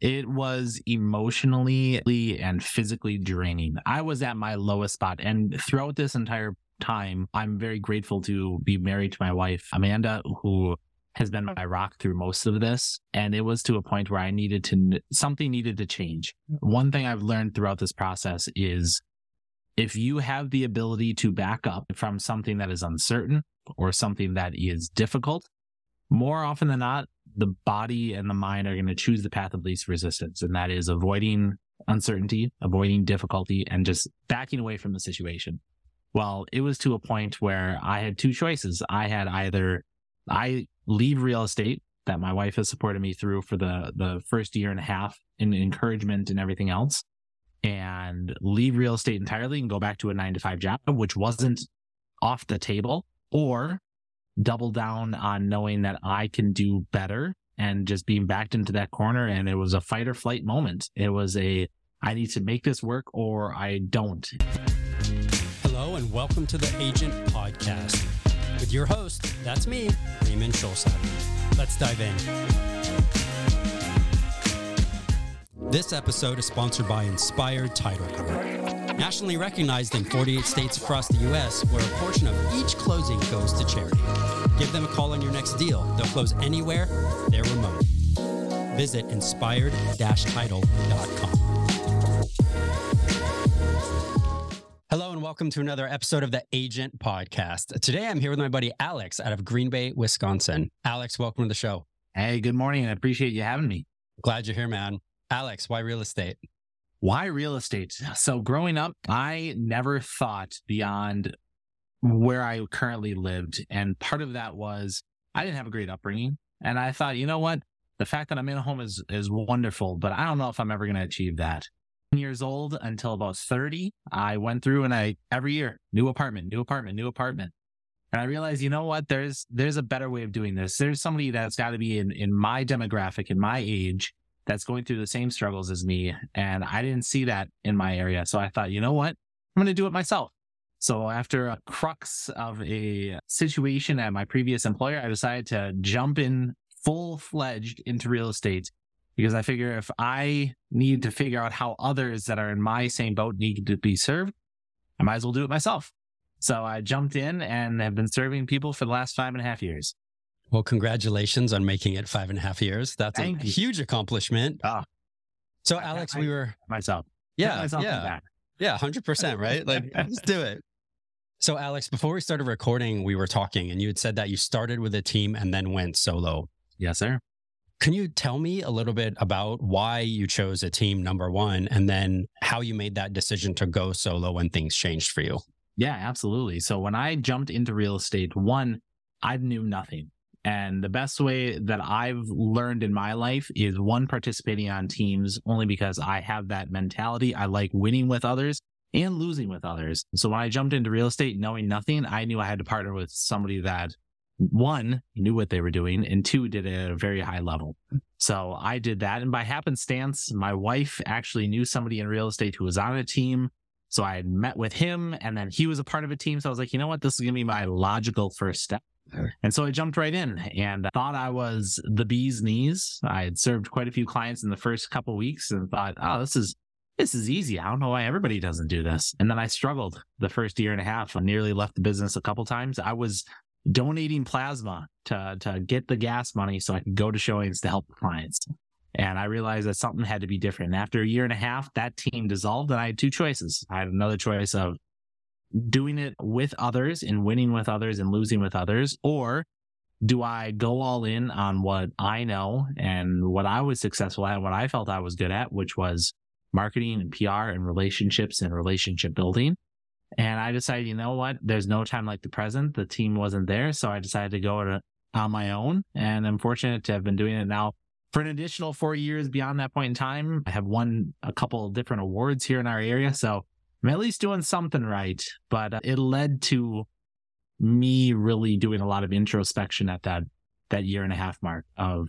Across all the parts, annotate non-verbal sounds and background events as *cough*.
It was emotionally and physically draining. I was at my lowest spot. And throughout this entire time, I'm very grateful to be married to my wife, Amanda, who has been oh. my rock through most of this. And it was to a point where I needed to, something needed to change. One thing I've learned throughout this process is if you have the ability to back up from something that is uncertain or something that is difficult, more often than not, the body and the mind are going to choose the path of least resistance. And that is avoiding uncertainty, avoiding difficulty, and just backing away from the situation. Well, it was to a point where I had two choices. I had either I leave real estate that my wife has supported me through for the, the first year and a half in encouragement and everything else and leave real estate entirely and go back to a nine to five job, which wasn't off the table or double down on knowing that I can do better and just being backed into that corner. And it was a fight or flight moment. It was a, I need to make this work or I don't. Hello and welcome to the Agent Podcast with your host, that's me, Raymond Schulzad. Let's dive in. This episode is sponsored by Inspired Title Corp nationally recognized in 48 states across the U.S., where a portion of each closing goes to charity. Give them a call on your next deal. They'll close anywhere, they're remote. Visit inspired-title.com. Hello and welcome to another episode of the Agent Podcast. Today I'm here with my buddy Alex out of Green Bay, Wisconsin. Alex, welcome to the show. Hey, good morning. I appreciate you having me. Glad you're here, man. Alex, why real estate? Why real estate? *laughs* So growing up, I never thought beyond where I currently lived. And part of that was I didn't have a great upbringing. And I thought, you know what? The fact that I'm in a home is, is wonderful, but I don't know if I'm ever going to achieve that. Years old until about 30, I went through and I, every year, new apartment, new apartment, new apartment. And I realized, you know what? There's, there's a better way of doing this. There's somebody that's got to be in, in my demographic, in my age, that's going through the same struggles as me. And I didn't see that in my area. So I thought, you know what? I'm going to do it myself. So after a crux of a situation at my previous employer, I decided to jump in full fledged into real estate because I figure if I need to figure out how others that are in my same boat need to be served, I might as well do it myself. So I jumped in and have been serving people for the last five and a half years. Well, congratulations on making it five and a half years. That's Thank a you. huge accomplishment. Ah. So, I- Alex, I- we were, Myself. yeah, myself yeah, yeah, hundred percent, right? Like, *laughs* let's do it. So, Alex, before we started recording, we were talking, and you had said that you started with a team and then went solo. Yes, sir. Can you tell me a little bit about why you chose a team number one, and then how you made that decision to go solo when things changed for you? Yeah, absolutely. So when I jumped into real estate, one, I knew nothing. And the best way that I've learned in my life is one, participating on teams only because I have that mentality. I like winning with others and losing with others. So when I jumped into real estate knowing nothing, I knew I had to partner with somebody that one knew what they were doing and two did it at a very high level. So I did that. And by happenstance, my wife actually knew somebody in real estate who was on a team. So I had met with him and then he was a part of a team. So I was like, you know what? This is going to be my logical first step. And so I jumped right in and thought I was the bee's knees. I had served quite a few clients in the first couple weeks and thought, oh, this is, this is easy. I don't know why everybody doesn't do this. And then I struggled the first year and a half. I nearly left the business a couple times. I was donating plasma to, to get the gas money so I could go to showings to help clients. And I realized that something had to be different. After a year and a half, that team dissolved and I had two choices. I had another choice of doing it with others and winning with others and losing with others, or do I go all in on what I know and what I was successful at, what I felt I was good at, which was marketing and PR and relationships and relationship building. And I decided, you know what? There's no time like the present. The team wasn't there. So I decided to go on my own. And I'm fortunate to have been doing it now for an additional four years beyond that point in time. I have won a couple of different awards here in our area. So I'm at least doing something right. But uh, it led to me really doing a lot of introspection at that, that year and a half mark of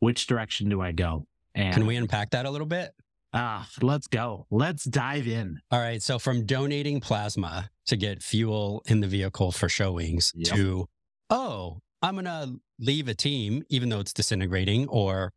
which direction do I go? And Can we unpack that a little bit? ah, let's go. Let's dive in. All right. So from donating plasma to get fuel in the vehicle for showings Yep. to, oh, I'm going to leave a team, even though it's disintegrating, or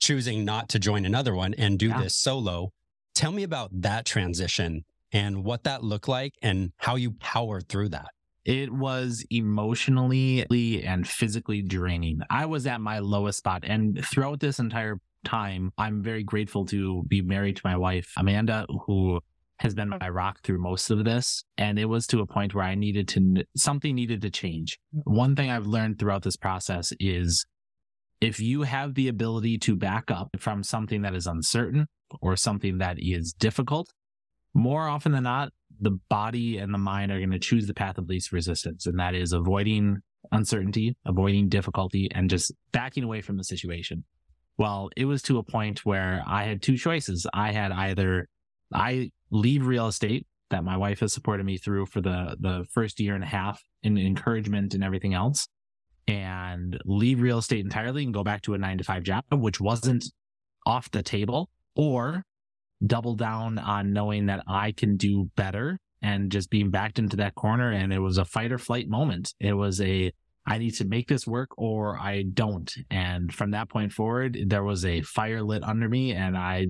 choosing not to join another one and do Yeah. this solo. Tell me about that transition and what that looked like and how you powered through that. It was emotionally and physically draining. I was at my lowest spot. And throughout this entire time, I'm very grateful to be married to my wife, Amanda, who has been my rock through most of this. And it was to a point where I needed to, something needed to change. One thing I've learned throughout this process is if you have the ability to back up from something that is uncertain or something that is difficult, more often than not, the body and the mind are going to choose the path of least resistance, and that is avoiding uncertainty, avoiding difficulty, and just backing away from the situation. Well, it was to a point where I had two choices. I had either I leave real estate that my wife has supported me through for the the first year and a half in encouragement and everything else, and leave real estate entirely and go back to a nine to five job, which wasn't off the table, or double down on knowing that I can do better and just being backed into that corner. And it was a fight or flight moment. It was a, I need to make this work or I don't. And from that point forward, there was a fire lit under me and I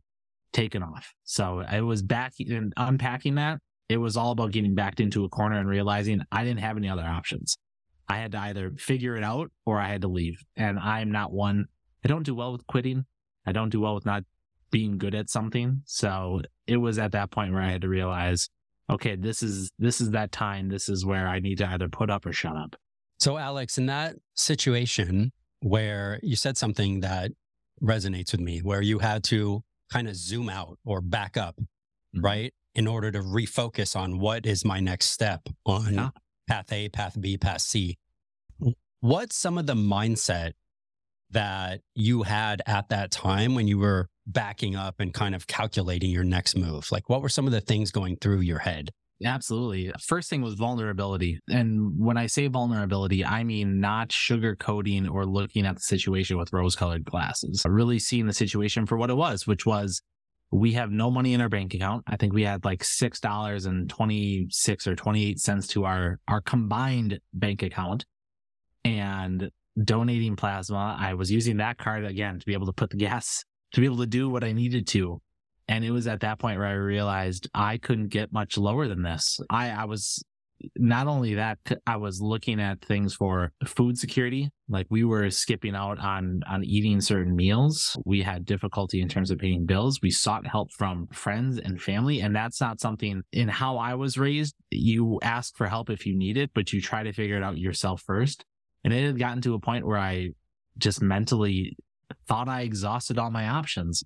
taken off. So I was back and unpacking that. It was all about getting backed into a corner and realizing I didn't have any other options. I had to either figure it out or I had to leave. And I'm not one, I don't do well with quitting. I don't do well with not being good at something. So it was at that point where I had to realize, okay, this is this is that time. This is where I need to either put up or shut up. So, Alex, in that situation where you said something that resonates with me, where you had to kind of zoom out or back up, Mhm. right? In order to refocus on what is my next step on Yeah. path A, path B, path C. What's some of the mindset that you had at that time when you were backing up and kind of calculating your next move? Like, what were some of the things going through your head? Absolutely. First thing was vulnerability. And when I say vulnerability, I mean not sugarcoating or looking at the situation with rose colored glasses. Really seeing the situation for what it was, which was we have no money in our bank account. I think we had like six dollars and twenty six or twenty eight cents to our our combined bank account. And donating plasma, I was using that card again to be able to put the gas to be able to do what I needed to. And it was at that point where I realized I couldn't get much lower than this. I, I was not only that, I was looking at things for food security. Like we were skipping out on, on eating certain meals. We had difficulty in terms of paying bills. We sought help from friends and family. And that's not something in how I was raised. You ask for help if you need it, but you try to figure it out yourself first. And it had gotten to a point where I just mentally thought I exhausted all my options.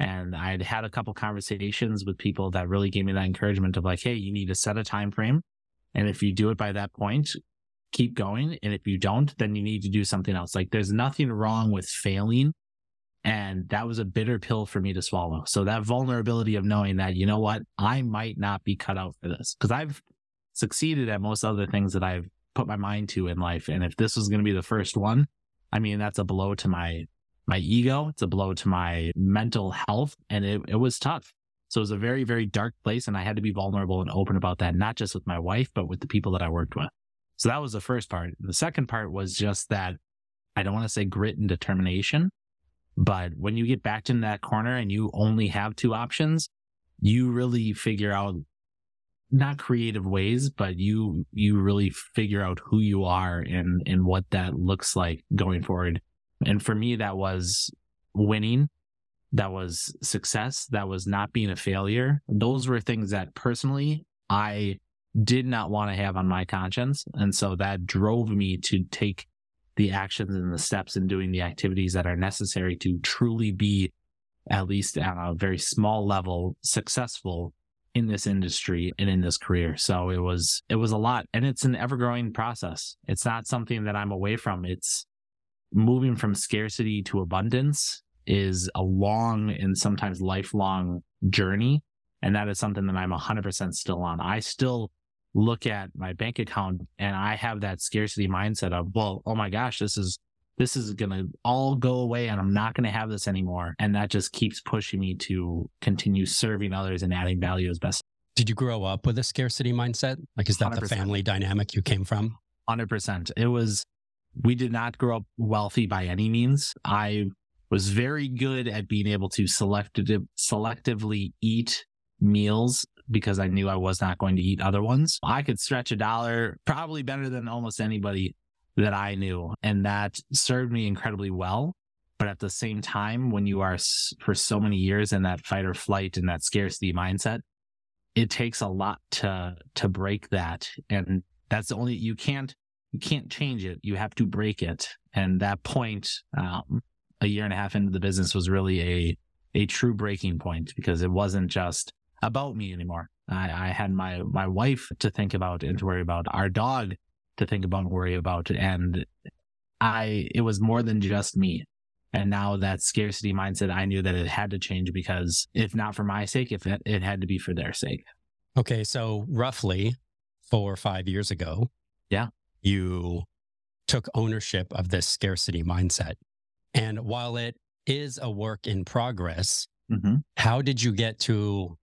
And I'd had a couple conversations with people that really gave me that encouragement of like, hey, you need to set a time frame. And if you do it by that point, keep going. And if you don't, then you need to do something else. Like there's nothing wrong with failing. And that was a bitter pill for me to swallow. So that vulnerability of knowing that, you know what, I might not be cut out for this because I've succeeded at most other things that I've put my mind to in life. And if this was going to be the first one, I mean, that's a blow to my my ego. It's a blow to my mental health. And it, it was tough. So it was a very, very dark place. And I had to be vulnerable and open about that, not just with my wife, but with the people that I worked with. So that was the first part. The second part was just that I don't want to say grit and determination, but when you get backed in that corner and you only have two options, you really figure out not creative ways, but you, you really figure out who you are and, and what that looks like going forward. And for me, that was winning. That was success. That was not being a failure. Those were things that personally I did not want to have on my conscience. And so that drove me to take the actions and the steps and doing the activities that are necessary to truly be, at least on a very small level, successful in this industry and in this career. So it was, it was a lot and it's an ever growing process. It's not something that I'm away from. It's, moving from scarcity to abundance is a long and sometimes lifelong journey. And that is something that I'm 100% still on. I still look at my bank account and I have that scarcity mindset of, well, oh my gosh, this is, this is going to all go away and I'm not going to have this anymore. And that just keeps pushing me to continue serving others and adding value as best. Did you grow up with a scarcity mindset? Like, is that the 100%. family dynamic you came from? 100%. It was, we did not grow up wealthy by any means. I was very good at being able to selective, selectively eat meals because I knew I was not going to eat other ones. I could stretch a dollar probably better than almost anybody that I knew. And that served me incredibly well. But at the same time, when you are for so many years in that fight or flight and that scarcity mindset, it takes a lot to, to break that. And that's the only, you can't, you can't change it. You have to break it. And that point, um, a year and a half into the business was really a, a true breaking point because it wasn't just about me anymore. I, I had my, my wife to think about and to worry about, our dog to think about and worry about. And I, it was more than just me. And now that scarcity mindset, I knew that it had to change because if not for my sake, if it, it had to be for their sake. Okay. So roughly four or five years ago. Yeah. You took ownership of this scarcity mindset. And while it is a work in progress, mm-hmm. how did you get to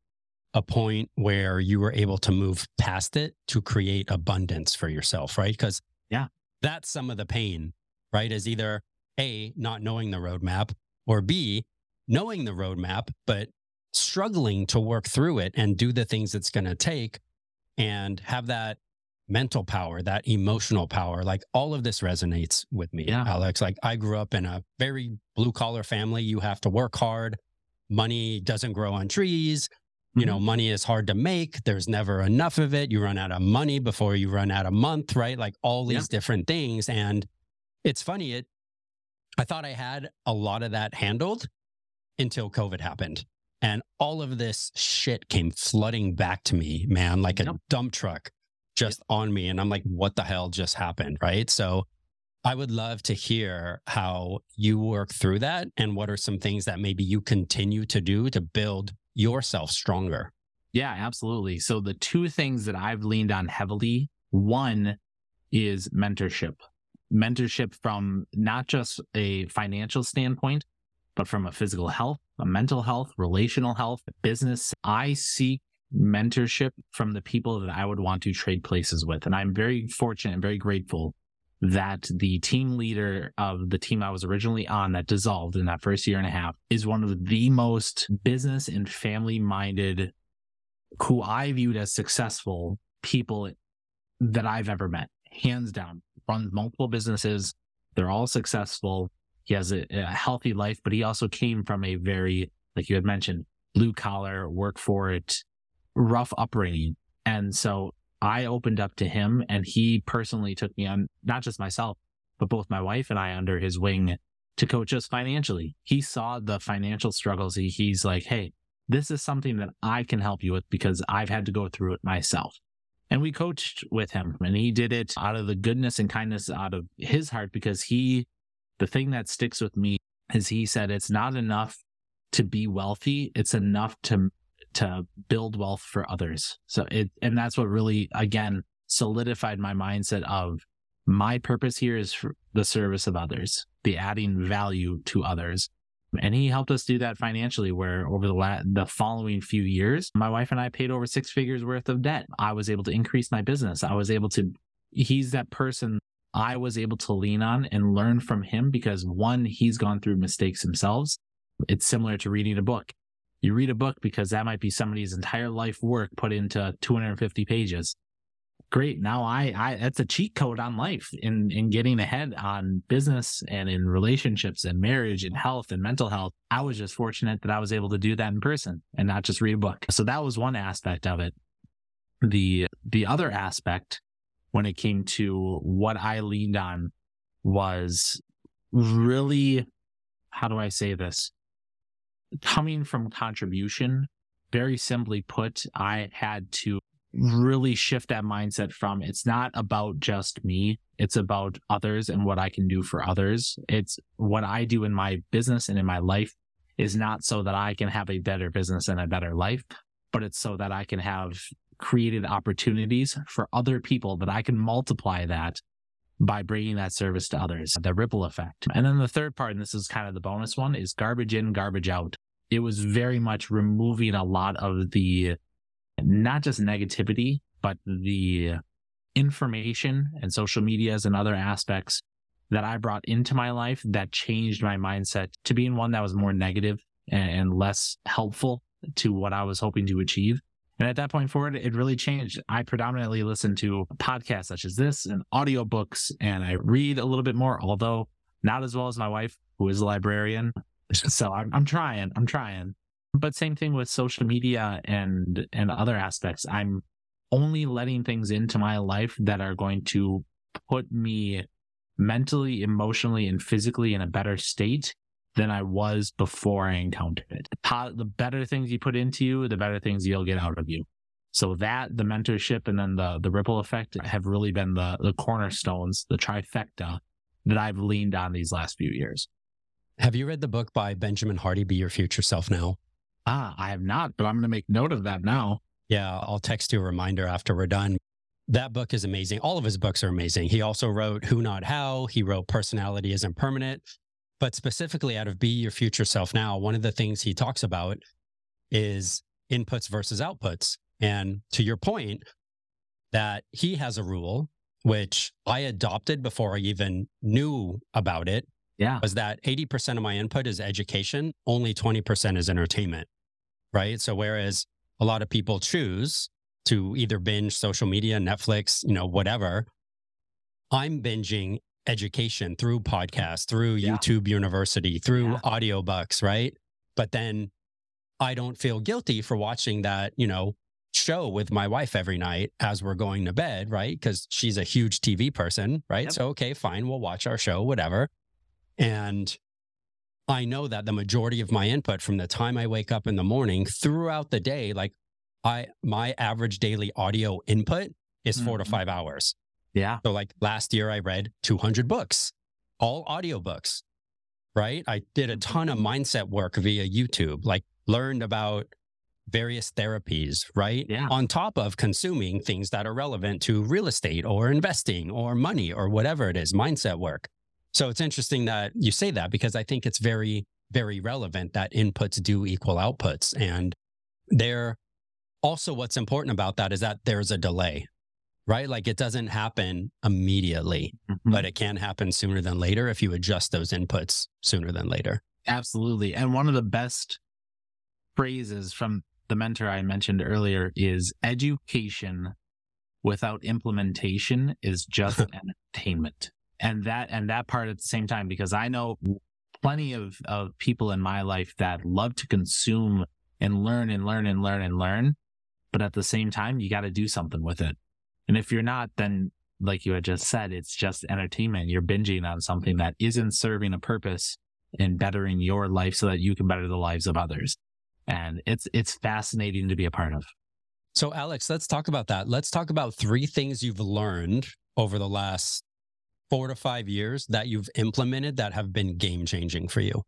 a point where you were able to move past it to create abundance for yourself, right? Because yeah, that's some of the pain, right? Is either A, not knowing the roadmap, or B, knowing the roadmap, but struggling to work through it and do the things it's going to take and have that mental power, that emotional power. Like all of this resonates with me, yeah. Alex. Like I grew up in a very blue collar family. You have to work hard. Money doesn't grow on trees. You know, mm-hmm. money is hard to make. There's never enough of it. You run out of money before you run out of month, right? Like all these yeah. different things. And it's funny, it I thought I had a lot of that handled until COVID happened. And all of this shit came flooding back to me, man, like a yep. dump truck just on me. And I'm like, what the hell just happened? Right. So I would love to hear how you work through that and what are some things that maybe you continue to do to build yourself stronger. Yeah, absolutely. So the two things that I've leaned on heavily, one is mentorship. Mentorship from not just a financial standpoint, but from a physical health, a mental health, relational health, business. I seek mentorship from the people that I would want to trade places with. And I'm very fortunate and very grateful that the team leader of the team I was originally on that dissolved in that first year and a half is one of the most business and family minded, who I viewed as successful people that I've ever met. Hands down, runs multiple businesses. They're all successful. He has a, a healthy life, but he also came from a very, like you had mentioned, blue collar, work for it, rough upbringing. And so I opened up to him and he personally took me on, not just myself, but both my wife and I under his wing to coach us financially. He saw the financial struggles. He, he's like, Hey, this is something that I can help you with because I've had to go through it myself. And we coached with him and he did it out of the goodness and kindness out of his heart because he, the thing that sticks with me is he said, it's not enough to be wealthy. It's enough to to build wealth for others. So it, and that's what really, again, solidified my mindset of my purpose here is for the service of others, the adding value to others. And he helped us do that financially, where over the la- the following few years, my wife and I paid over six figures worth of debt. I was able to increase my business. I was able to, he's that person I was able to lean on and learn from him because one, he's gone through mistakes himself. It's similar to reading a book you read a book because that might be somebody's entire life work put into 250 pages. Great. Now I, I, that's a cheat code on life in, in getting ahead on business and in relationships and marriage and health and mental health. I was just fortunate that I was able to do that in person and not just read a book. So that was one aspect of it. The, the other aspect when it came to what I leaned on was really, how do I say this? Coming from contribution, very simply put, I had to really shift that mindset from it's not about just me. It's about others and what I can do for others. It's what I do in my business and in my life is not so that I can have a better business and a better life, but it's so that I can have created opportunities for other people that I can multiply that by bringing that service to others, the ripple effect. And then the third part, and this is kind of the bonus one, is garbage in, garbage out it was very much removing a lot of the not just negativity, but the information and social medias and other aspects that I brought into my life that changed my mindset to being one that was more negative and, less helpful to what I was hoping to achieve. And at that point forward, it really changed. I predominantly listen to podcasts such as this and audiobooks, and I read a little bit more, although not as well as my wife, who is a librarian. So I'm, I'm trying, I'm trying. But same thing with social media and and other aspects. I'm only letting things into my life that are going to put me mentally, emotionally, and physically in a better state than I was before I encountered it. The better things you put into you, the better things you'll get out of you. So that the mentorship and then the the ripple effect have really been the the cornerstones, the trifecta that I've leaned on these last few years. Have you read the book by Benjamin Hardy, Be Your Future Self Now? Ah, I have not, but I'm going to make note of that now. Yeah, I'll text you a reminder after we're done. That book is amazing. All of his books are amazing. He also wrote Who Not How. He wrote Personality Isn't Permanent. But specifically out of Be Your Future Self Now, one of the things he talks about is inputs versus outputs. And to your point, that he has a rule which I adopted before I even knew about it. Yeah. Was that 80% of my input is education, only 20% is entertainment. Right. So whereas a lot of people choose to either binge social media, Netflix, you know, whatever. I'm binging education through podcasts, through yeah. YouTube University, through yeah. audiobooks, right? But then I don't feel guilty for watching that, you know, show with my wife every night as we're going to bed, right? Because she's a huge TV person, right? Yep. So, okay, fine, we'll watch our show, whatever. And I know that the majority of my input from the time I wake up in the morning throughout the day, like I my average daily audio input is 4 mm-hmm. to five hours. Yeah. So like last year I read 200 books, all audiobooks, right? I did a ton of mindset work via YouTube, like learned about various therapies, right? Yeah. On top of consuming things that are relevant to real estate or investing or money or whatever it is, mindset work. So it's interesting that you say that because I think it's very, very relevant that inputs do equal outputs. And there also what's important about that is that there's a delay, right? Like it doesn't happen immediately, mm-hmm. but it can happen sooner than later if you adjust those inputs sooner than later. Absolutely. And one of the best phrases from the mentor I mentioned earlier is education without implementation is just *laughs* entertainment. And that and that part at the same time, because I know plenty of, of people in my life that love to consume and learn and learn and learn and learn. But at the same time, you got to do something with it. And if you're not, then like you had just said, it's just entertainment. You're binging on something that isn't serving a purpose and bettering your life so that you can better the lives of others. And it's it's fascinating to be a part of. So Alex, let's talk about that. Let's talk about three things you've learned over the last 4 to 5 years that you've implemented that have been game changing for you.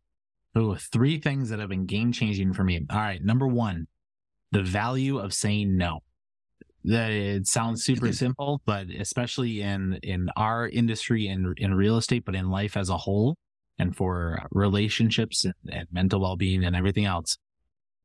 Oh, three things that have been game changing for me. All right, number 1, the value of saying no. That it sounds super simple, but especially in in our industry and in, in real estate, but in life as a whole, and for relationships and, and mental well being and everything else,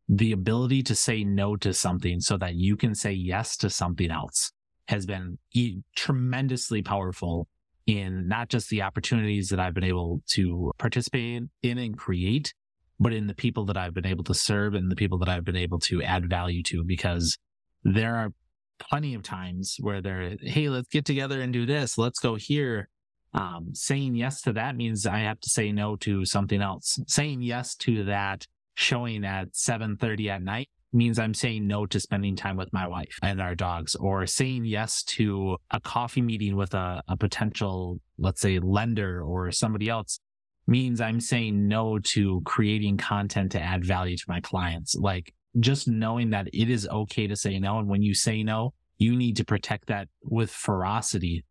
the ability to say no to something so that you can say yes to something else has been e- tremendously powerful in not just the opportunities that I've been able to participate in and create, but in the people that I've been able to serve and the people that I've been able to add value to because there are plenty of times where they're, Hey, let's get together and do this. Let's go here. Um, saying yes to that means I have to say no to something else. Saying yes to that showing at 7.30 at night means I'm saying no to spending time with my wife and our dogs or saying yes to a coffee meeting with a, a potential, let's say lender or somebody else means I'm saying no to creating content to add value to my clients. Like just knowing that it is okay to say no. And when you say no, you need to protect that with ferocity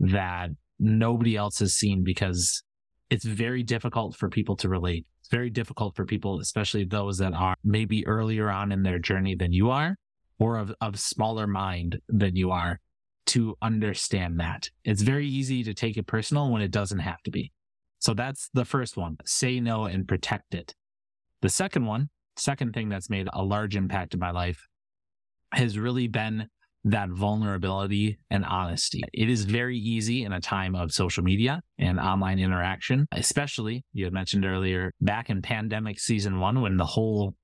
that nobody else has seen because it's very difficult for people to relate. It's very difficult for people, especially those that are maybe earlier on in their journey than you are or of, of smaller mind than you are to understand that. It's very easy to take it personal when it doesn't have to be. So that's the first one. Say no and protect it. The second one, second thing that's made a large impact in my life has really been that vulnerability and honesty. It is very easy in a time of social media and online interaction, especially you had mentioned earlier back in pandemic season one when the whole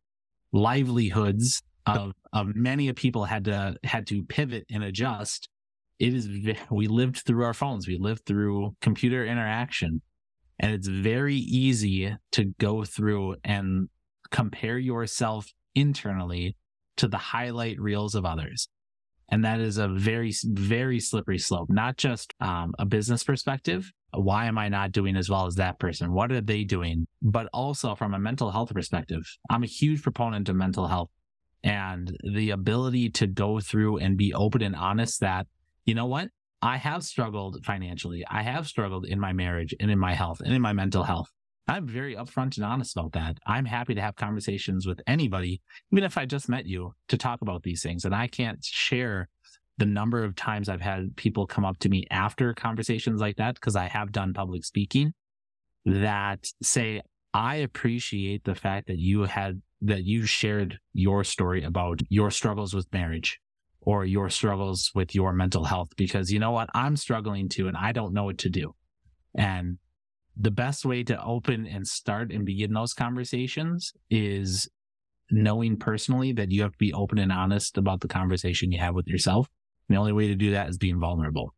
livelihoods of, of many people had to had to pivot and adjust. It is we lived through our phones, we lived through computer interaction, and it's very easy to go through and compare yourself internally to the highlight reels of others. And that is a very, very slippery slope, not just um, a business perspective. Why am I not doing as well as that person? What are they doing? But also from a mental health perspective. I'm a huge proponent of mental health and the ability to go through and be open and honest that, you know what? I have struggled financially. I have struggled in my marriage and in my health and in my mental health. I'm very upfront and honest about that. I'm happy to have conversations with anybody, even if I just met you, to talk about these things. And I can't share the number of times I've had people come up to me after conversations like that, because I have done public speaking, that say, I appreciate the fact that you had, that you shared your story about your struggles with marriage or your struggles with your mental health, because you know what? I'm struggling too, and I don't know what to do. And the best way to open and start and begin those conversations is knowing personally that you have to be open and honest about the conversation you have with yourself. And the only way to do that is being vulnerable.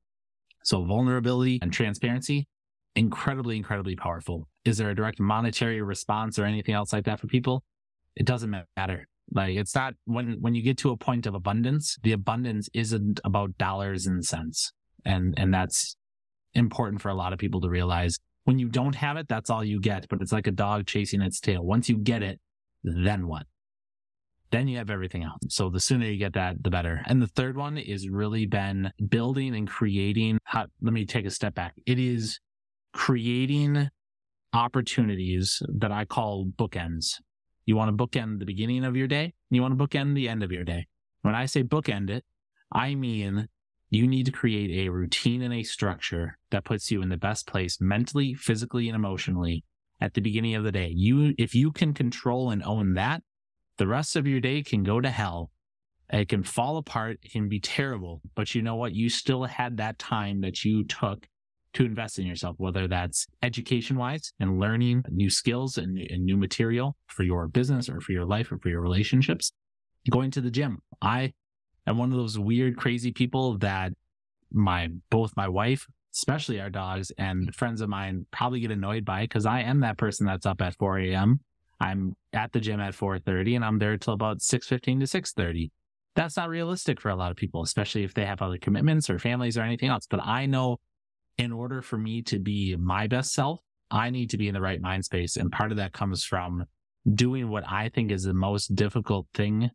So vulnerability and transparency, incredibly, incredibly powerful. Is there a direct monetary response or anything else like that for people? It doesn't matter. Like it's not when, when you get to a point of abundance, the abundance isn't about dollars and cents. And, and that's important for a lot of people to realize when you don't have it, that's all you get, but it's like a dog chasing its tail. Once you get it, then what? Then you have everything else. So the sooner you get that, the better. And the third one is really been building and creating. How, let me take a step back. It is creating opportunities that I call bookends. You want to bookend the beginning of your day. And you want to bookend the end of your day. When I say bookend it, I mean you need to create a routine and a structure that puts you in the best place mentally, physically, and emotionally at the beginning of the day. You, if you can control and own that, the rest of your day can go to hell. It can fall apart. Can be terrible. But you know what? You still had that time that you took to invest in yourself, whether that's education wise and learning new skills and, and new material for your business or for your life or for your relationships. Going to the gym. I I'm one of those weird, crazy people that my both my wife, especially our dogs, and friends of mine probably get annoyed by because I am that person that's up at 4 a.m. I'm at the gym at 4:30 and I'm there till about 6:15 to 6:30. That's not realistic for a lot of people, especially if they have other commitments or families or anything else. But I know in order for me to be my best self, I need to be in the right mind space. And part of that comes from doing what I think is the most difficult thing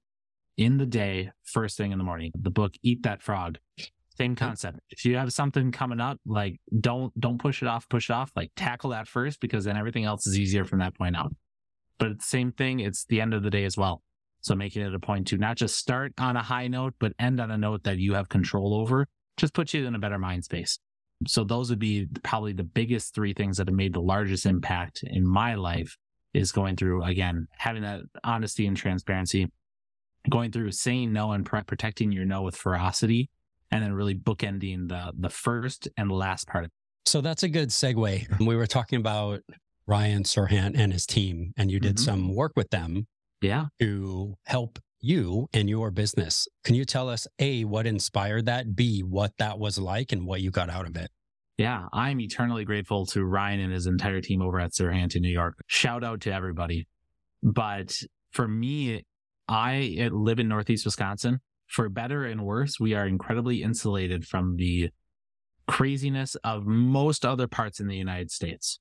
in the day, first thing in the morning. The book Eat That Frog. Same concept. If you have something coming up, like don't don't push it off, push it off. Like tackle that first because then everything else is easier from that point out. But it's the same thing, it's the end of the day as well. So making it a point to not just start on a high note, but end on a note that you have control over, just puts you in a better mind space. So those would be probably the biggest three things that have made the largest impact in my life is going through again, having that honesty and transparency, going through saying no and protecting your no with ferocity and then really bookending the the first and the last part of it. so that's a good segue we were talking about ryan serhant and his team and you did mm-hmm. some work with them yeah to help you and your business can you tell us a what inspired that b what that was like and what you got out of it yeah, I'm eternally grateful to Ryan and his entire team over at Serhant in New York. Shout out to everybody. But for me, I live in Northeast Wisconsin. For better and worse, we are incredibly insulated from the craziness of most other parts in the United States.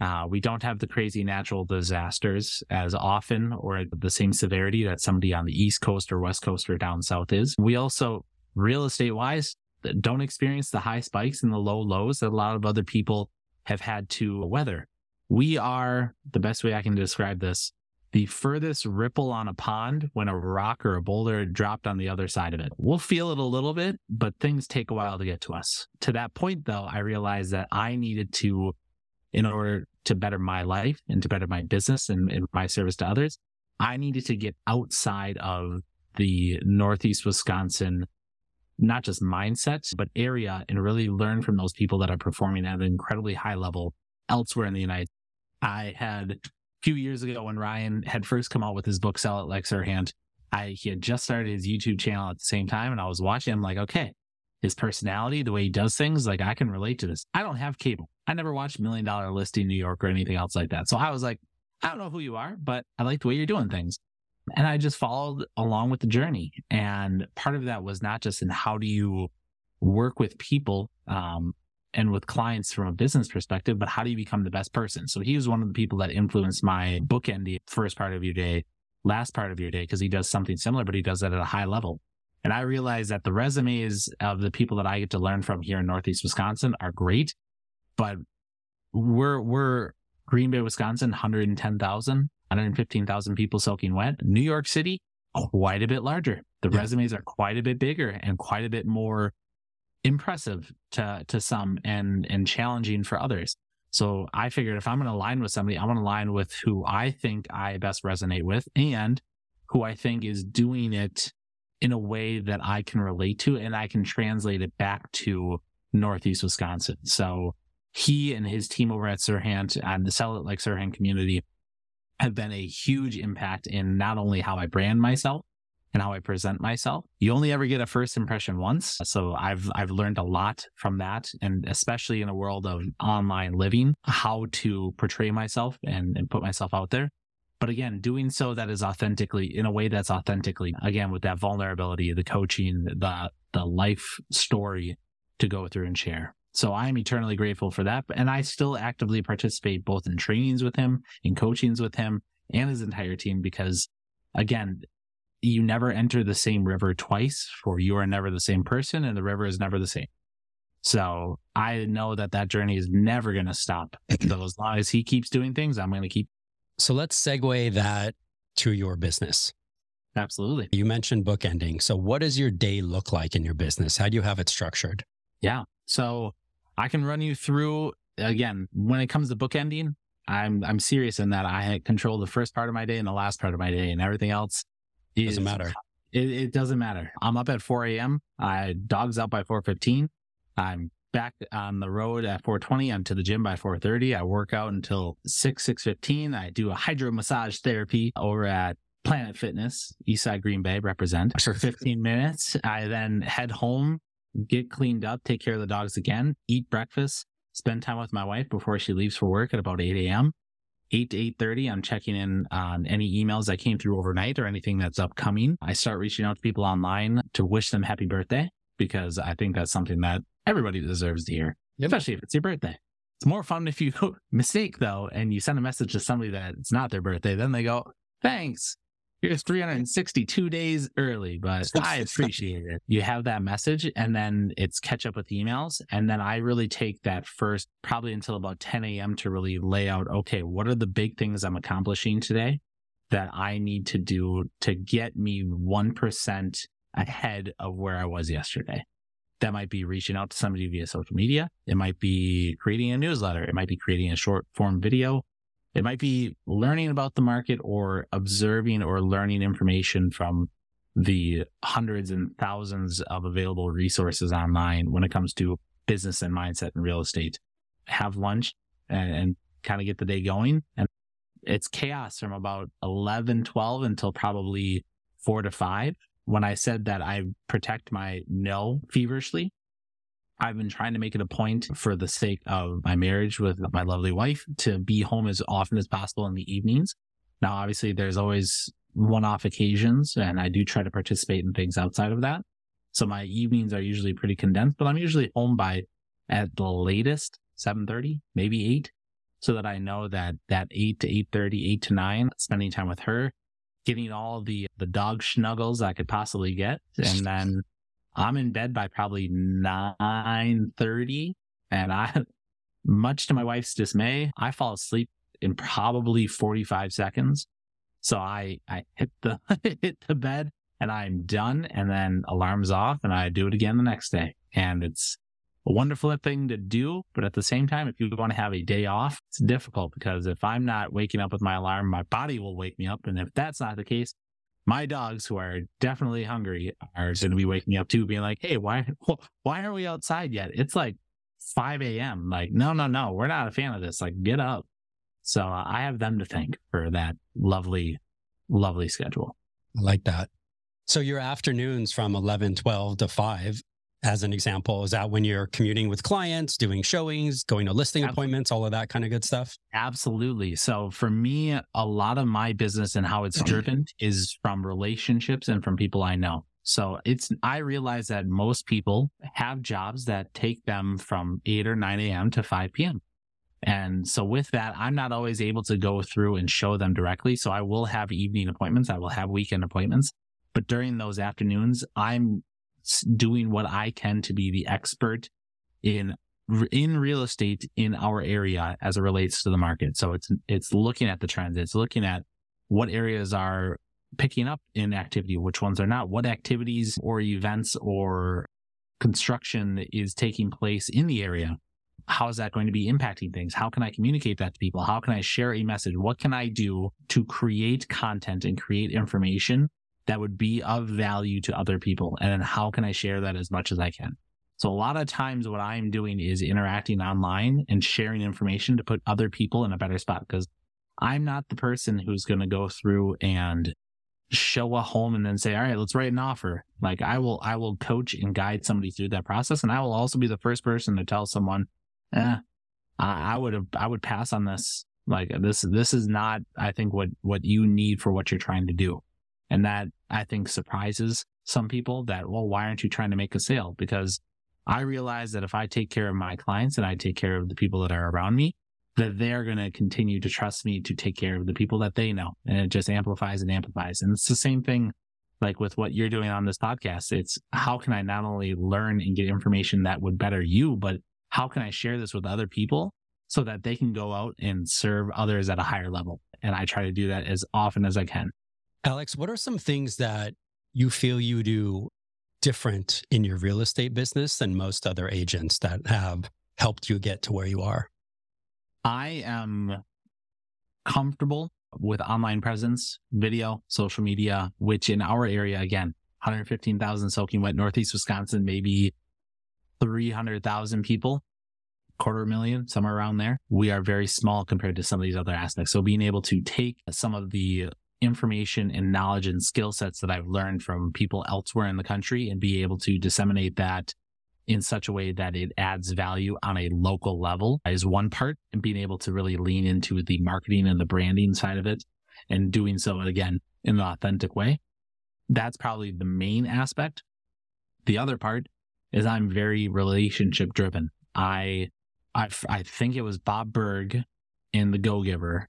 Uh, we don't have the crazy natural disasters as often or the same severity that somebody on the East Coast or West Coast or down South is. We also, real estate wise, don't experience the high spikes and the low lows that a lot of other people have had to weather. We are the best way I can describe this the furthest ripple on a pond when a rock or a boulder dropped on the other side of it. We'll feel it a little bit, but things take a while to get to us. To that point, though, I realized that I needed to, in order to better my life and to better my business and, and my service to others, I needed to get outside of the Northeast Wisconsin not just mindset, but area and really learn from those people that are performing at an incredibly high level elsewhere in the United States. I had few years ago when Ryan had first come out with his book, Sell It Like Serhant, I he had just started his YouTube channel at the same time and I was watching him like, okay, his personality, the way he does things, like I can relate to this. I don't have cable. I never watched Million Dollar Listing New York or anything else like that. So I was like, I don't know who you are, but I like the way you're doing things. And I just followed along with the journey. And part of that was not just in how do you work with people um, and with clients from a business perspective, but how do you become the best person? So he was one of the people that influenced my bookend the first part of your day, last part of your day, because he does something similar, but he does that at a high level. And I realized that the resumes of the people that I get to learn from here in Northeast Wisconsin are great, but we're, we're Green Bay, Wisconsin, 110,000, 115,000 people soaking wet. New York City, quite a bit larger. The yeah. resumes are quite a bit bigger and quite a bit more impressive to, to some and, and challenging for others. So I figured if I'm going to align with somebody, I'm going to align with who I think I best resonate with and who I think is doing it in a way that I can relate to and I can translate it back to Northeast Wisconsin. So he and his team over at Serhant and the Sell It Like Serhant community have been a huge impact in not only how I brand myself and how I present myself. You only ever get a first impression once. So I've I've learned a lot from that and especially in a world of online living, how to portray myself and, and put myself out there. But again, doing so that is authentically in a way that's authentically, again, with that vulnerability, the coaching, the the life story to go through and share. So I'm eternally grateful for that. And I still actively participate both in trainings with him, in coachings with him and his entire team, because again, you never enter the same river twice for you are never the same person and the river is never the same. So I know that that journey is never going to stop. *clears throat* so as long as he keeps doing things, I'm going to keep. So let's segue that to your business. Absolutely. You mentioned bookending. So what does your day look like in your business? How do you have it structured? Yeah. So I can run you through again when it comes to bookending. I'm I'm serious in that I control the first part of my day and the last part of my day, and everything else is, doesn't matter. It, it doesn't matter. I'm up at 4 a.m. I dogs out by 4:15. I'm back on the road at 4:20. I'm to the gym by 4:30. I work out until 6 6:15. I do a hydro massage therapy over at Planet Fitness, Eastside Green Bay, represent for 15 minutes. I then head home, get cleaned up, take care of the dogs again, eat breakfast, spend time with my wife before she leaves for work at about 8 a.m. 8 to 8.30 i'm checking in on any emails that came through overnight or anything that's upcoming. I start reaching out to people online to wish them happy birthday because i think that's something that everybody deserves to hear yep. especially if it's your birthday. It's more fun if you *laughs* mistake though and you send a message to somebody that it's not their birthday then they go thanks you're 362 days early, but I *laughs* appreciate it. You have that message and then it's catch up with emails. And then I really take that first, probably until about 10 a.m. to really lay out, okay, what are the big things I'm accomplishing today that I need to do to get me 1% ahead of where I was yesterday? That might be reaching out to somebody via social media. It might be creating a newsletter. It might be creating a short form video. It might be learning about the market or observing or learning information from the hundreds and thousands of available resources online when it comes to business and mindset and real estate. Have lunch and, and kind of get the day going. And it's chaos from about 11, 12 until probably four to five. When I said that I protect my no feverishly, I've been trying to make it a point for the sake of my marriage with my lovely wife to be home as often as possible in the evenings. Now, obviously, there's always one off occasions, and I do try to participate in things outside of that. So my evenings are usually pretty condensed, but I'm usually home by at the latest 7:30, maybe 8, so that I know that that 8 to 8:30, 8 to 9, spending time with her, getting all the the dog snuggles I could possibly get, and then I'm in bed by probably 9:30 and I *laughs* much to my wife's dismay, I fall asleep in probably 45 seconds. So I I hit the *laughs* hit the bed and I'm done and then alarms off and I do it again the next day. And it's a wonderful thing to do, but at the same time if you want to have a day off, it's difficult because if I'm not waking up with my alarm, my body will wake me up and if that's not the case, my dogs who are definitely hungry are going to be waking up too, being like, Hey, why, *laughs* why are we outside yet? It's like 5 a.m. Like, no, no, no, we're not a fan of this. Like, get up. So uh, I have them to thank for that lovely, lovely schedule. I like that. So your afternoons from 11, 12 to 5, as an example, is that when you're commuting with clients, doing showings, going to listing Absolutely. appointments, all of that kind of good stuff? Absolutely. So for me, a lot of my business and how it's *clears throat* driven is from relationships and from people I know. So it's, I realize that most people have jobs that take them from 8 or 9 a.m. to 5 p.m. And so with that, I'm not always able to go through and show them directly. So I will have evening appointments. I will have weekend appointments. But during those afternoons, I'm doing what I can to be the expert in in real estate in our area as it relates to the market. So it's it's looking at the trends. It's looking at what areas are picking up in activity, which ones are not, what activities or events or construction is taking place in the area how is that going to be impacting things? How can I communicate that to people? How can I share a message? What can I do to create content and create information that would be of value to other people? And then how can I share that as much as I can? So a lot of times what I'm doing is interacting online and sharing information to put other people in a better spot because I'm not the person who's going to go through and show a home and then say, all right, let's write an offer. Like I will, I will coach and guide somebody through that process. And I will also be the first person to tell someone, eh, I, I would have, I would pass on this. Like this, this is not, I think what, what you need for what you're trying to do. And that I think surprises some people that, well, why aren't you trying to make a sale? Because I realize that if I take care of my clients and I take care of the people that are around me, that they're going to continue to trust me to take care of the people that they know. And it just amplifies and amplifies. And it's the same thing like with what you're doing on this podcast. It's how can I not only learn and get information that would better you, but how can I share this with other people so that they can go out and serve others at a higher level? And I try to do that as often as I can. Alex, what are some things that you feel you do different in your real estate business than most other agents that have helped you get to where you are? I am comfortable with online presence, video, social media, which in our area, again, 115,000 soaking wet, Northeast Wisconsin, maybe 300,000 people, quarter million, somewhere around there. We are very small compared to some of these other aspects. So being able to take some of the information and knowledge and skill sets that I've learned from people elsewhere in the country and be able to disseminate that in such a way that it adds value on a local level is one part and being able to really lean into the marketing and the branding side of it and doing so again in an authentic way. That's probably the main aspect. The other part is I'm very relationship driven. I, I, I think it was Bob Burg in The Go Giver.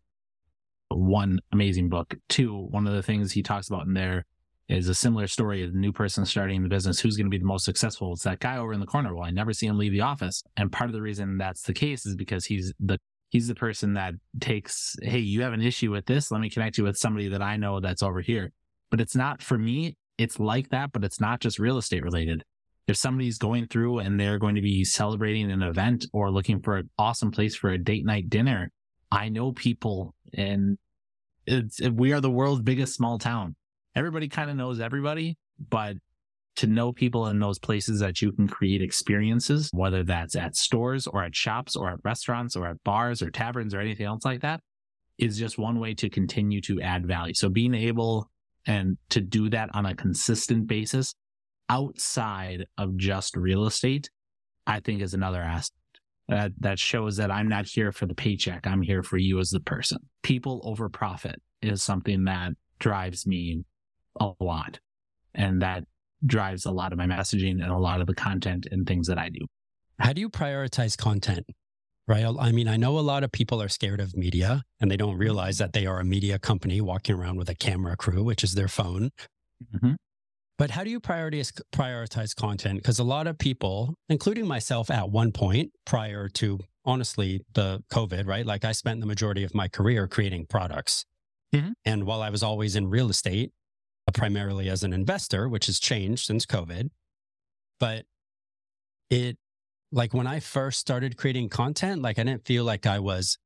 One amazing book. Two, one of the things he talks about in there is a similar story of a new person starting the business. Who's going to be the most successful? It's that guy over in the corner. Well, I never see him leave the office. And part of the reason that's the case is because he's the he's the person that takes, hey, you have an issue with this. Let me connect you with somebody that I know that's over here. But it's not for me. It's like that, but it's not just real estate related if somebody's going through and they're going to be celebrating an event or looking for an awesome place for a date night dinner, I know people and it's, we are the world's biggest small town. Everybody kind of knows everybody, but to know people in those places that you can create experiences, whether that's at stores or at shops or at restaurants or at bars or taverns or anything else like that, is just one way to continue to add value. So being able and to do that on a consistent basis outside of just real estate, I think is another aspect that, that shows that I'm not here for the paycheck. I'm here for you as the person. People over profit is something that drives me a lot. And that drives a lot of my messaging and a lot of the content and things that I do. How do you prioritize content? Right. I mean, I know a lot of people are scared of media and they don't realize that they are a media company walking around with a camera crew, which is their phone. Mm-hmm. But how do you prioritize prioritize content? Because a lot of people, including myself at one point prior to honestly the COVID, right? Like I spent the majority of my career creating products. Mm-hmm. And while I was always in real estate, uh, primarily as an investor, which has changed since COVID, but it like when I first started creating content, like I didn't feel like I was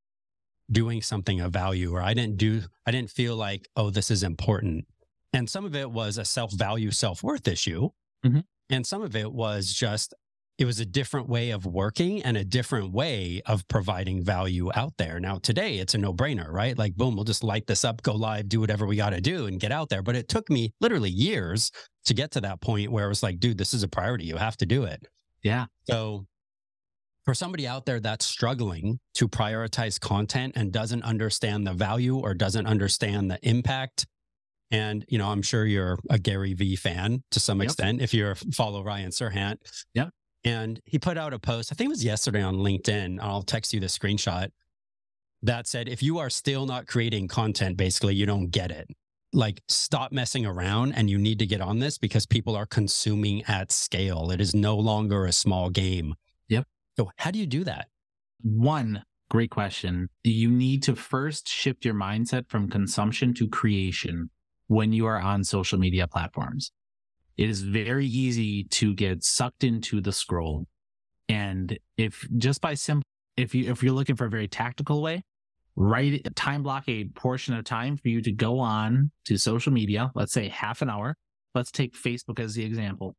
doing something of value or I didn't do, I didn't feel like, oh, this is important And some of it was a self value, self worth issue. Mhm. And some of it was just, it was a different way of working and a different way of providing value out there. Now, today it's a no brainer, right? Like, boom, we'll just light this up, go live, do whatever we got to do and get out there. But it took me literally years to get to that point where it was like, dude, this is a priority. You have to do it. Yeah. So, for somebody out there that's struggling to prioritize content and doesn't understand the value or doesn't understand the impact, and you know, I'm sure you're a Gary Vee fan to some Yep. extent if you follow Ryan Serhant. Yep. And he put out a post, I think it was yesterday on LinkedIn. I'll text you the screenshot that said, if you are still not creating content, basically, you don't get it. Like, stop messing around and you need to get on this because people are consuming at scale. It is no longer a small game. Yep. So, how do you do that? One great question. You need to first shift your mindset from consumption to creation when you are on social media platforms. It is very easy to get sucked into the scroll. And if just by simple, if you, if you're looking for a very tactical way, write time block a portion of time for you to go on to social media. Let's say half an hour. Let's take Facebook as the example.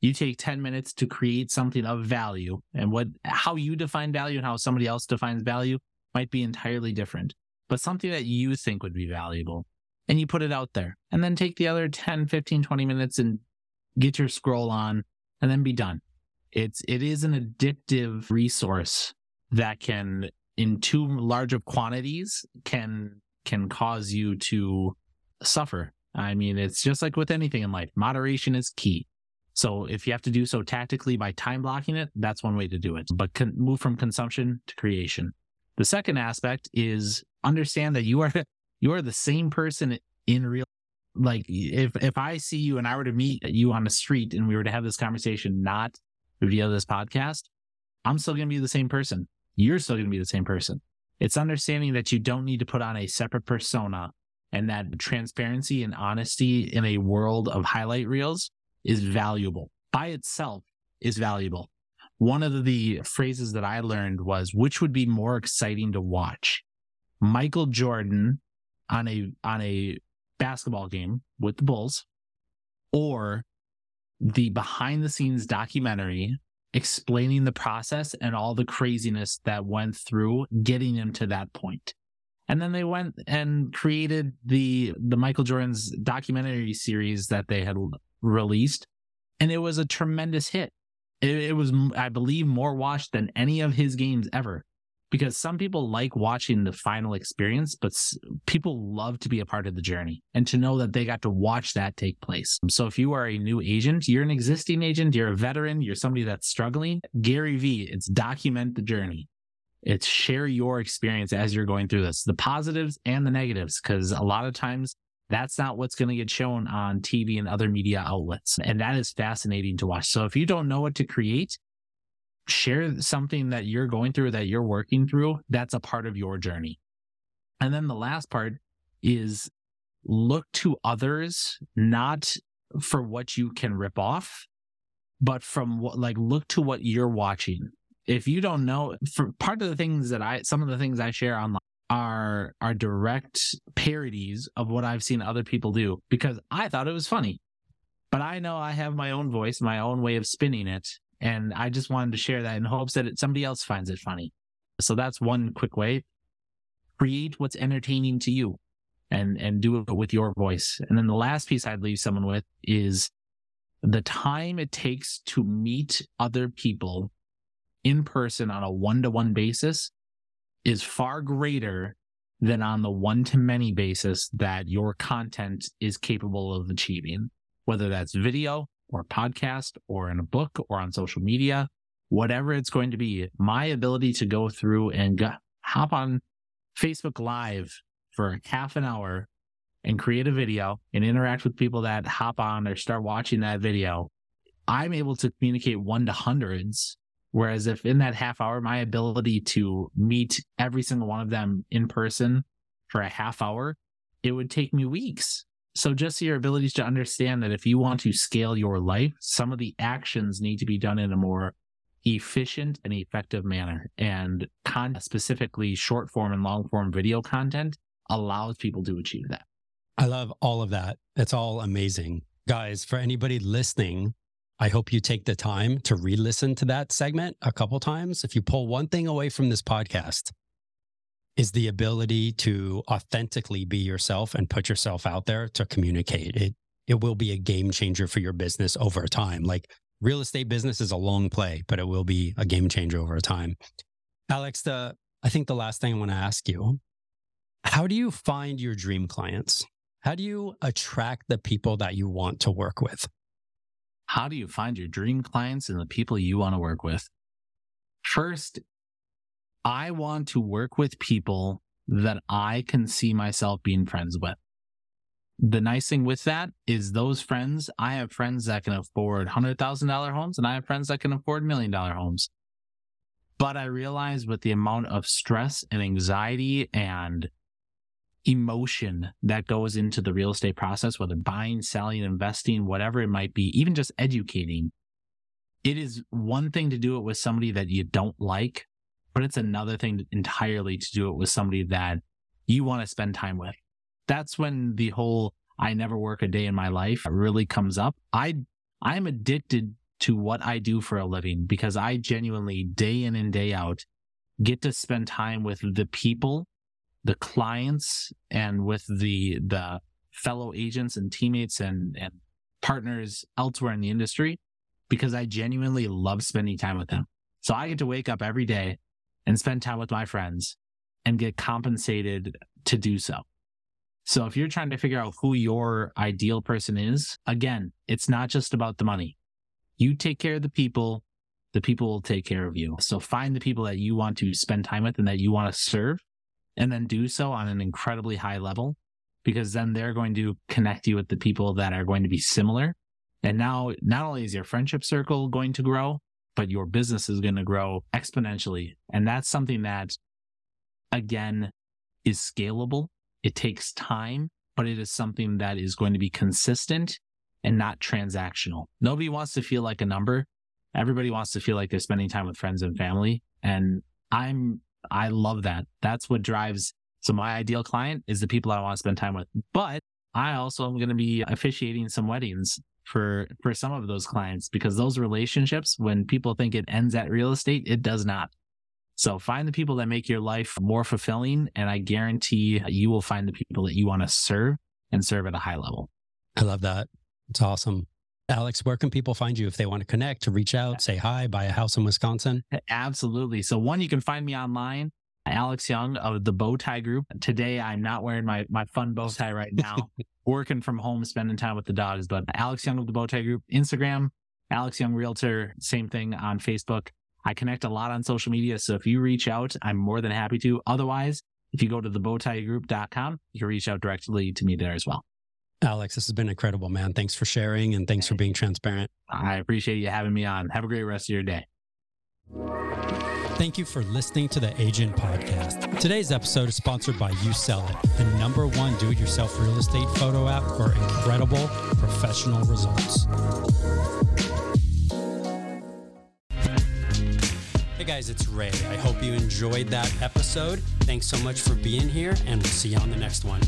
You take 10 minutes to create something of value and what, how you define value and how somebody else defines value might be entirely different, but something that you think would be valuable and you put it out there and then take the other 10, 15, 20 minutes and get your scroll on and then be done. It's, it is an addictive resource that can, in too large of quantities, can, can cause you to suffer. I mean, it's just like with anything in life. Moderation is key. So if you have to do so tactically by time blocking it, that's one way to do it. But con- move from consumption to creation. The second aspect is understand that you are you are the same person in real like if if I see you and I were to meet you on the street and we were to have this conversation not via this podcast, I'm still going to be the same person. You're still going to be the same person. It's understanding that you don't need to put on a separate persona and that transparency and honesty in a world of highlight reels is valuable by itself is valuable. One of the phrases that I learned was which would be more exciting to watch? Michael Jordan on a on a basketball game with the Bulls or the behind the scenes documentary explaining the process and all the craziness that went through getting him to that point. And then they went and created the the Michael Jordan's documentary series that they had released, and it was a tremendous hit. It, it was, I believe, more watched than any of his games ever. Because some people like watching the final experience, but people love to be a part of the journey and to know that they got to watch that take place. So if you are a new agent, you're an existing agent, you're a veteran, you're somebody that's struggling, Gary Vee, it's document the journey. It's share your experience as you're going through this, the positives and the negatives, because a lot of times that's not what's going to get shown on TV and other media outlets. And that is fascinating to watch. So if you don't know what to create, share something that you're going through, that you're working through. That's a part of your journey. And then the last part is look to others, not for what you can rip off, but from what, like, look to what you're watching. If you don't know, for part of the things that I, some of the things I share online are are direct parodies of what I've seen other people do because I thought it was funny. But I know I have my own voice, my own way of spinning it, and I just wanted to share that in hopes that it, somebody else finds it funny. So that's one quick way. Create what's entertaining to you and and do it with your voice. And then the last piece I'd leave someone with is the time it takes to meet other people in person on a one-to-one basis is far greater than on the one to many basis that your content is capable of achieving, whether that's video or podcast or in a book or on social media, whatever it's going to be. My ability to go through and go, hop on Facebook Live for half an hour and create a video and interact with people that hop on or start watching that video, I'm able to communicate one to hundreds Whereas if in that half hour, my ability to meet every single one of them in person for a half hour, it would take me weeks. So just your abilities to understand that if you want to scale your life, some of the actions need to be done in a more efficient and effective manner. And con- specifically short form and long form video content allows people to achieve that. I love all of that. It's all amazing. Guys, for anybody listening, I hope you take the time to re listen to that segment a couple times. If you pull one thing away from this podcast, is the ability to authentically be yourself and put yourself out there to communicate. It it will be a game changer for your business over time. Like real estate business is a long play, but it will be a game changer over time. Alex, the I think the last thing I want to ask you, how do you find your dream clients? How do you attract the people that you want to work with? How do you find your dream clients and the people you want to work with? First, I want to work with people that I can see myself being friends with. The nice thing with that is those friends, I have friends that can afford $100,000 homes and I have friends that can afford million dollar homes. But I realize with the amount of stress and anxiety and emotion that goes into the real estate process, whether buying, selling, investing, whatever it might be, even just educating, it is one thing to do it with somebody that you don't like, but it's another thing entirely to do it with somebody that you want to spend time with. That's when the whole I never work a day in my life really comes up. I I'm addicted to what I do for a living because I genuinely day in and day out get to spend time with the people the clients and with the the fellow agents and teammates and and partners elsewhere in the industry because I genuinely love spending time with them. So I get to wake up every day and spend time with my friends and get compensated to do so. So if you're trying to figure out who your ideal person is, again, it's not just about the money. You take care of the people, the people will take care of you. So find the people that you want to spend time with and that you want to serve and then do so on an incredibly high level because then they're going to connect you with the people that are going to be similar. And now, not only is your friendship circle going to grow, but your business is going to grow exponentially. And that's something that, again, is scalable. It takes time, but it is something that is going to be consistent and not transactional. Nobody wants to feel like a number. Everybody wants to feel like they're spending time with friends and family. And I'm I love that. That's what drives. So my ideal client is the people I want to spend time with. But I also am going to be officiating some weddings for for some of those clients because those relationships when people think it ends at real estate it does not so find the people that make your life more fulfilling and i guarantee you will find the people that you want to serve and serve at a high level i love that it's awesome Alex, where can people find you if they want to connect, to reach out, say hi, buy a house in Wisconsin? Absolutely. So, one, you can find me online, Alex Young of the Bowtie Group. Today, I'm not wearing my, my fun bow tie right now, *laughs* working from home, spending time with the dogs. But Alex Young of the Bowtie Group, Instagram, Alex Young Realtor, same thing on Facebook. I connect a lot on social media. So, if you reach out, I'm more than happy to. Otherwise, if you go to thebowtiegroup.com, you can reach out directly to me there as well. Alex, this has been incredible, man. Thanks for sharing and thanks for being transparent. I appreciate you having me on. Have a great rest of your day. Thank you for listening to the Agent Podcast. Today's episode is sponsored by You Sell It, the number one do it yourself real estate photo app for incredible professional results. Hey guys, it's Ray. I hope you enjoyed that episode. Thanks so much for being here, and we'll see you on the next one.